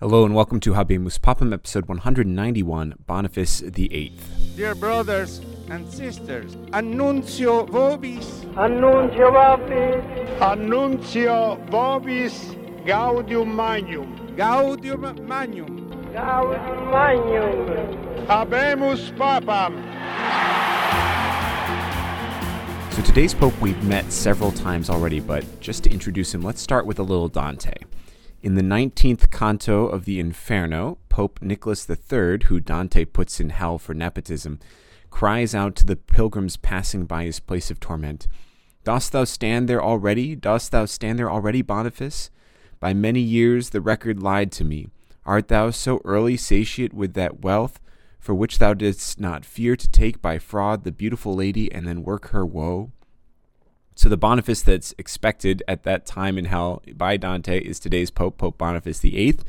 Hello and welcome to Habemus Papam, episode 191, Boniface VIII. Dear brothers and sisters, Annuncio vobis, Annuncio vobis, Annuncio vobis Gaudium Magnum. Gaudium Magnum. Gaudium Magnum. Habemus Papam. So today's Pope we've met several times already, but just to introduce him, let's start with a little Dante. In the 19th canto of the Inferno, Pope Nicholas III, who Dante puts in hell for nepotism, cries out to the pilgrims passing by his place of torment Dost thou stand there already? Dost thou stand there already, Boniface? By many years the record lied to me. Art thou so early satiate with that wealth for which thou didst not fear to take by fraud the beautiful lady and then work her woe? So the Boniface that's expected at that time in hell by Dante is today's Pope, Pope Boniface VIII.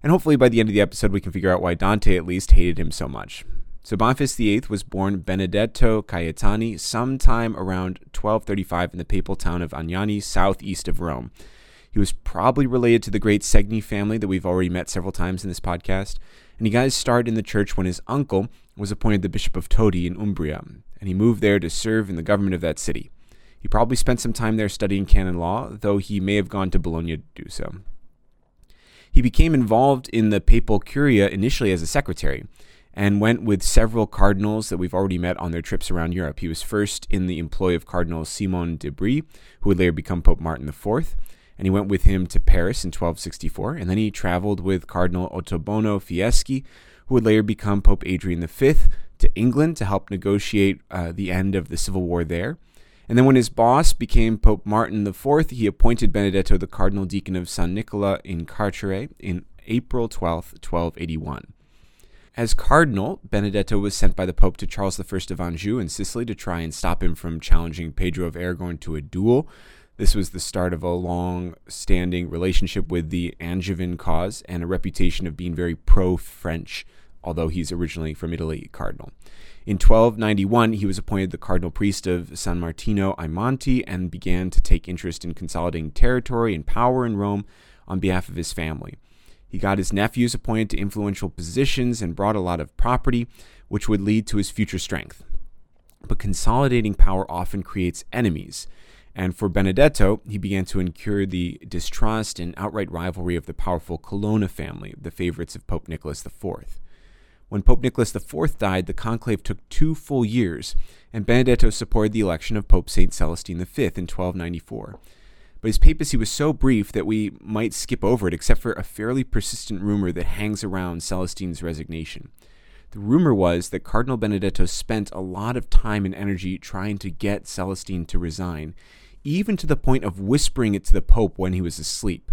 And hopefully by the end of the episode, we can figure out why Dante at least hated him so much. So Boniface VIII was born Benedetto Caetani sometime around 1235 in the papal town of Anagni, southeast of Rome. He was probably related to the great Segni family that we've already met several times in this podcast, and he got his start in the church when his uncle was appointed the Bishop of Todi in Umbria, and he moved there to serve in the government of that city. He probably spent some time there studying canon law, though he may have gone to Bologna to do so. He became involved in the papal curia initially as a secretary and went with several cardinals that we've already met on their trips around Europe. He was first in the employ of Cardinal Simon de Brie, who would later become Pope Martin IV, and he went with him to Paris in 1264, and then he traveled with Cardinal Ottobono Fieschi, who would later become Pope Adrian V, to England to help negotiate uh, the end of the civil war there. And then when his boss became Pope Martin IV, he appointed Benedetto the cardinal deacon of San Nicola in Carcere in April 12, 1281. As cardinal, Benedetto was sent by the Pope to Charles I of Anjou in Sicily to try and stop him from challenging Pedro of Aragon to a duel. This was the start of a long standing relationship with the Angevin cause and a reputation of being very pro French, although he's originally from Italy, cardinal. In 1291, he was appointed the cardinal priest of San Martino ai Monti and began to take interest in consolidating territory and power in Rome on behalf of his family. He got his nephews appointed to influential positions and brought a lot of property, which would lead to his future strength. But consolidating power often creates enemies. And for Benedetto, he began to incur the distrust and outright rivalry of the powerful Colonna family, the favorites of Pope Nicholas IV. When Pope Nicholas IV died, the conclave took two full years, and Benedetto supported the election of Pope St. Celestine V in 1294. But his papacy was so brief that we might skip over it, except for a fairly persistent rumor that hangs around Celestine's resignation. The rumor was that Cardinal Benedetto spent a lot of time and energy trying to get Celestine to resign, even to the point of whispering it to the Pope when he was asleep.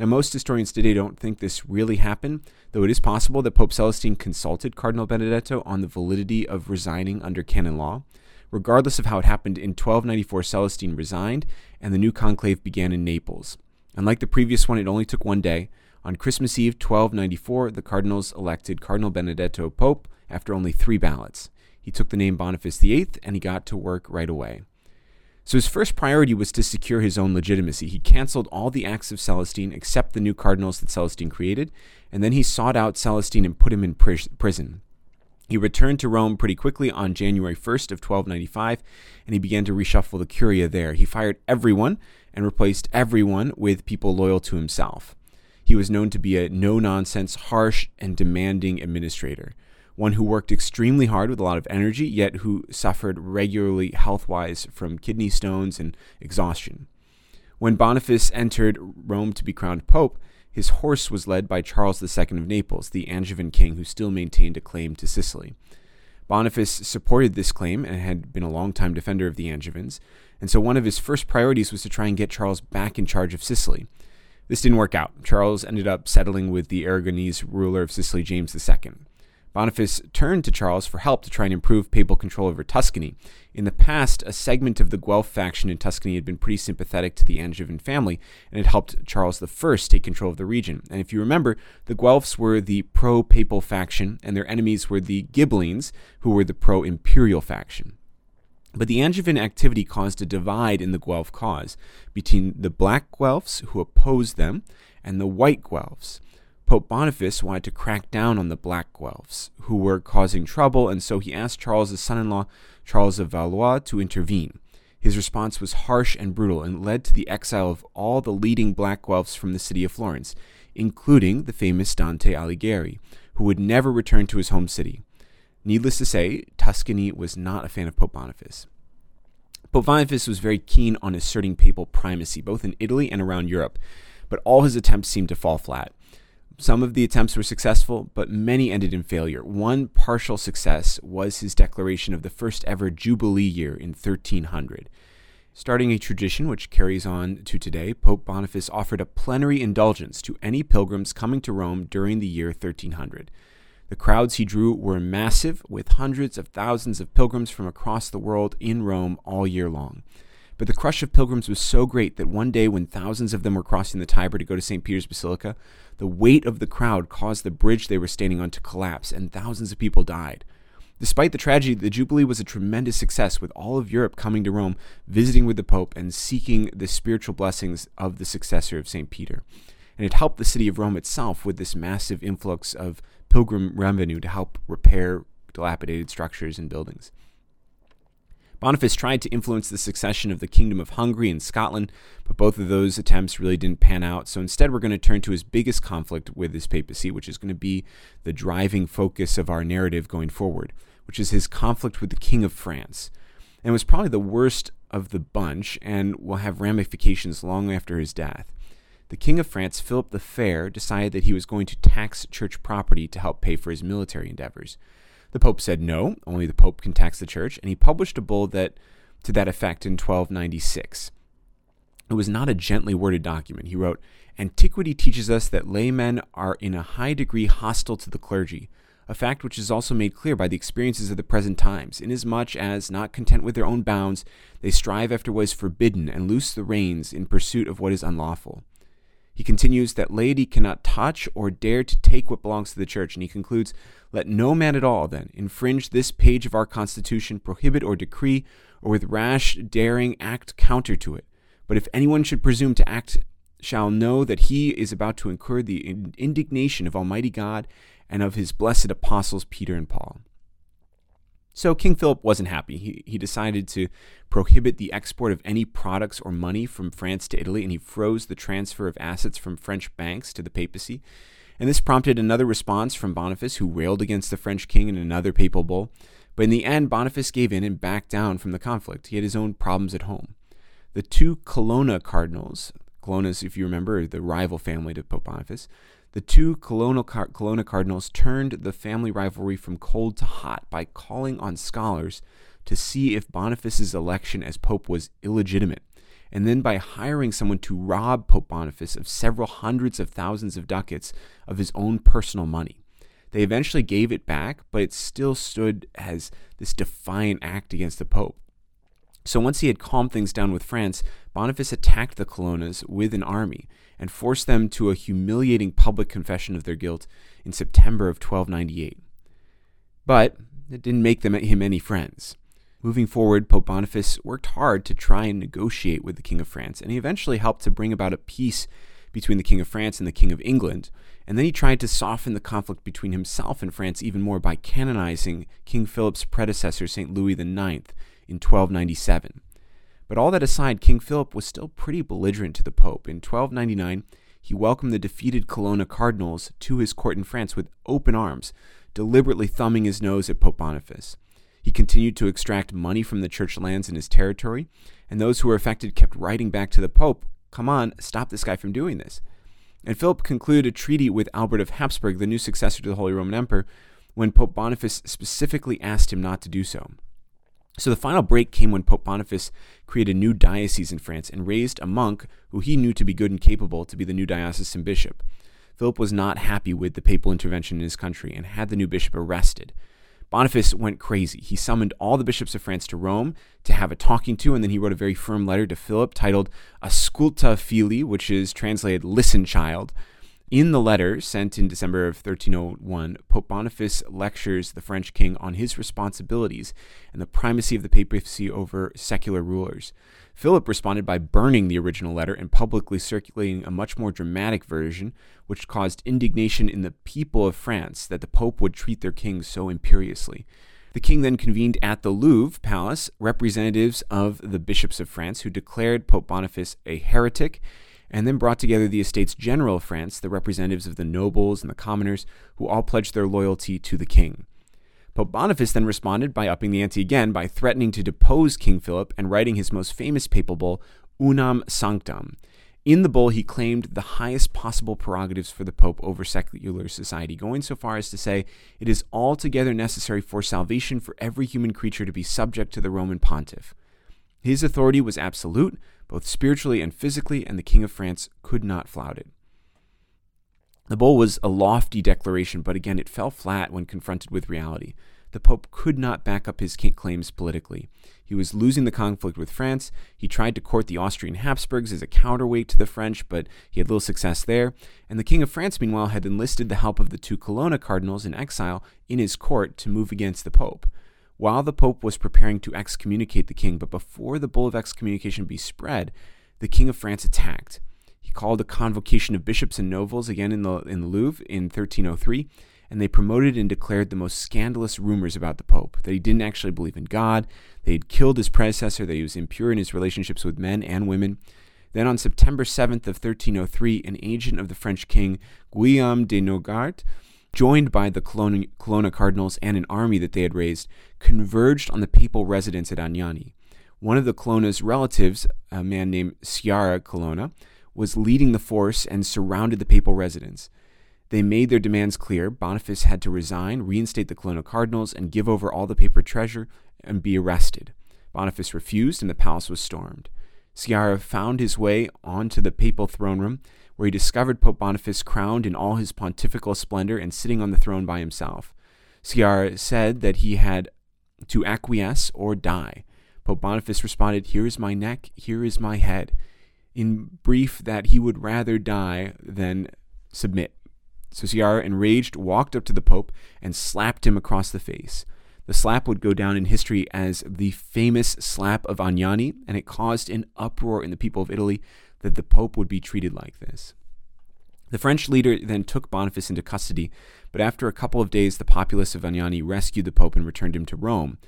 Now, most historians today don't think this really happened, though it is possible that Pope Celestine consulted Cardinal Benedetto on the validity of resigning under canon law. Regardless of how it happened, in 1294 Celestine resigned, and the new conclave began in Naples. Unlike the previous one, it only took one day. On Christmas Eve, 1294, the cardinals elected Cardinal Benedetto Pope after only three ballots. He took the name Boniface VIII, and he got to work right away. So his first priority was to secure his own legitimacy. He canceled all the acts of Celestine except the new cardinals that Celestine created, and then he sought out Celestine and put him in prison. He returned to Rome pretty quickly on January 1st of 1295, and he began to reshuffle the curia there. He fired everyone and replaced everyone with people loyal to himself. He was known to be a no-nonsense, harsh, and demanding administrator one who worked extremely hard with a lot of energy, yet who suffered regularly health wise from kidney stones and exhaustion. When Boniface entered Rome to be crowned pope, his horse was led by Charles II of Naples, the Angevin king who still maintained a claim to Sicily. Boniface supported this claim and had been a long-time defender of the Angevins, and so one of his first priorities was to try and get Charles back in charge of Sicily. This didn't work out. Charles ended up settling with the Aragonese ruler of Sicily, James II. Boniface turned to Charles for help to try and improve papal control over Tuscany. In the past, a segment of the Guelph faction in Tuscany had been pretty sympathetic to the Angevin family and had helped Charles I take control of the region. And if you remember, the Guelphs were the pro papal faction, and their enemies were the Ghibellines, who were the pro imperial faction. But the Angevin activity caused a divide in the Guelph cause between the black Guelphs, who opposed them, and the white Guelphs. Pope Boniface wanted to crack down on the black Guelphs, who were causing trouble, and so he asked Charles' son in law, Charles of Valois, to intervene. His response was harsh and brutal and led to the exile of all the leading black Guelphs from the city of Florence, including the famous Dante Alighieri, who would never return to his home city. Needless to say, Tuscany was not a fan of Pope Boniface. Pope Boniface was very keen on asserting papal primacy, both in Italy and around Europe, but all his attempts seemed to fall flat. Some of the attempts were successful, but many ended in failure. One partial success was his declaration of the first ever Jubilee year in 1300. Starting a tradition which carries on to today, Pope Boniface offered a plenary indulgence to any pilgrims coming to Rome during the year 1300. The crowds he drew were massive, with hundreds of thousands of pilgrims from across the world in Rome all year long. But the crush of pilgrims was so great that one day, when thousands of them were crossing the Tiber to go to St. Peter's Basilica, the weight of the crowd caused the bridge they were standing on to collapse, and thousands of people died. Despite the tragedy, the Jubilee was a tremendous success, with all of Europe coming to Rome, visiting with the Pope, and seeking the spiritual blessings of the successor of St. Peter. And it helped the city of Rome itself with this massive influx of pilgrim revenue to help repair dilapidated structures and buildings. Boniface tried to influence the succession of the Kingdom of Hungary and Scotland, but both of those attempts really didn't pan out. So instead, we're going to turn to his biggest conflict with his papacy, which is going to be the driving focus of our narrative going forward, which is his conflict with the King of France. And was probably the worst of the bunch and will have ramifications long after his death. The King of France, Philip the Fair, decided that he was going to tax church property to help pay for his military endeavors. The Pope said no, only the Pope can tax the church, and he published a bull that to that effect in 1296. It was not a gently worded document. He wrote, Antiquity teaches us that laymen are in a high degree hostile to the clergy, a fact which is also made clear by the experiences of the present times, inasmuch as, not content with their own bounds, they strive after what is forbidden and loose the reins in pursuit of what is unlawful. He continues that laity cannot touch or dare to take what belongs to the church, and he concludes, Let no man at all, then, infringe this page of our Constitution, prohibit or decree, or with rash daring act counter to it. But if anyone should presume to act, shall know that he is about to incur the indignation of Almighty God and of his blessed apostles Peter and Paul. So King Philip wasn't happy. He, he decided to prohibit the export of any products or money from France to Italy, and he froze the transfer of assets from French banks to the papacy. And this prompted another response from Boniface, who railed against the French king in another papal bull. But in the end, Boniface gave in and backed down from the conflict. He had his own problems at home. The two Colonna cardinals, Colonnas, if you remember, the rival family to Pope Boniface, the two Colonna, Colonna cardinals turned the family rivalry from cold to hot by calling on scholars to see if Boniface's election as pope was illegitimate, and then by hiring someone to rob Pope Boniface of several hundreds of thousands of ducats of his own personal money. They eventually gave it back, but it still stood as this defiant act against the Pope. So once he had calmed things down with France, Boniface attacked the Colonnas with an army and forced them to a humiliating public confession of their guilt in September of 1298. But it didn't make them him any friends. Moving forward, Pope Boniface worked hard to try and negotiate with the King of France, and he eventually helped to bring about a peace between the King of France and the King of England. And then he tried to soften the conflict between himself and France even more by canonizing King Philip's predecessor, St. Louis IX, in 1297. But all that aside, King Philip was still pretty belligerent to the Pope. In 1299, he welcomed the defeated Colonna cardinals to his court in France with open arms, deliberately thumbing his nose at Pope Boniface. He continued to extract money from the church lands in his territory, and those who were affected kept writing back to the Pope, Come on, stop this guy from doing this. And Philip concluded a treaty with Albert of Habsburg, the new successor to the Holy Roman Emperor, when Pope Boniface specifically asked him not to do so. So the final break came when Pope Boniface created a new diocese in France and raised a monk who he knew to be good and capable to be the new diocesan bishop. Philip was not happy with the papal intervention in his country and had the new bishop arrested. Boniface went crazy. He summoned all the bishops of France to Rome to have a talking to, and then he wrote a very firm letter to Philip titled Ausculta Fili, which is translated Listen, Child. In the letter sent in December of 1301, Pope Boniface lectures the French king on his responsibilities and the primacy of the papacy over secular rulers. Philip responded by burning the original letter and publicly circulating a much more dramatic version, which caused indignation in the people of France that the Pope would treat their king so imperiously. The king then convened at the Louvre Palace representatives of the bishops of France who declared Pope Boniface a heretic and then brought together the Estates General of France, the representatives of the nobles and the commoners, who all pledged their loyalty to the king. Pope Boniface then responded by upping the ante again by threatening to depose King Philip and writing his most famous papal bull, Unam Sanctam. In the bull, he claimed the highest possible prerogatives for the Pope over secular society, going so far as to say it is altogether necessary for salvation for every human creature to be subject to the Roman pontiff. His authority was absolute, both spiritually and physically, and the King of France could not flout it. The bull was a lofty declaration, but again, it fell flat when confronted with reality. The Pope could not back up his claims politically. He was losing the conflict with France. He tried to court the Austrian Habsburgs as a counterweight to the French, but he had little success there. And the King of France, meanwhile, had enlisted the help of the two Colonna cardinals in exile in his court to move against the Pope while the Pope was preparing to excommunicate the king, but before the bull of excommunication be spread, the King of France attacked. He called a convocation of bishops and nobles again in the, in the Louvre in 1303, and they promoted and declared the most scandalous rumors about the Pope that he didn't actually believe in God, he had killed his predecessor, that he was impure in his relationships with men and women. Then on September 7th of 1303, an agent of the French king, Guillaume de Nogaret, joined by the Colonna cardinals and an army that they had raised, converged on the papal residence at Anagni. One of the Colonna's relatives, a man named Sciarra Colonna, was leading the force and surrounded the papal residence. They made their demands clear. Boniface had to resign, reinstate the Colonna cardinals, and give over all the papal treasure and be arrested. Boniface refused, and the palace was stormed. Sciarra found his way onto the papal throne room where he discovered Pope Boniface crowned in all his pontifical splendor and sitting on the throne by himself. Sciarra said that he had to acquiesce or die. Pope Boniface responded, Here is my neck, here is my head. In brief, that he would rather die than submit. So Sciarra, enraged, walked up to the Pope and slapped him across the face. The slap would go down in history as the famous slap of Anagni, and it caused an uproar in the people of Italy that the Pope would be treated like this. The French leader then took Boniface into custody, but after a couple of days, the populace of Anagni rescued the Pope and returned him to Rome.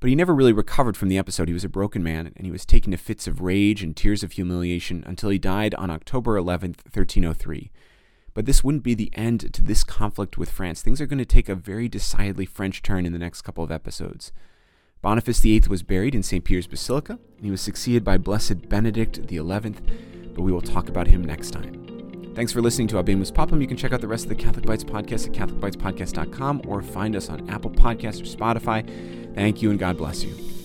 But he never really recovered from the episode. He was a broken man, and he was taken to fits of rage and tears of humiliation until he died on October 11th, 1303. But this wouldn't be the end to this conflict with France. Things are going to take a very decidedly French turn in the next couple of episodes. Boniface VIII was buried in St. Peter's Basilica, and he was succeeded by Blessed Benedict XI, but we will talk about him next time. Thanks for listening to Habemus Papam. You can check out the rest of the Catholic Bites podcast at CatholicBitesPodcast.com or find us on Apple Podcasts or Spotify. Thank you and God bless you.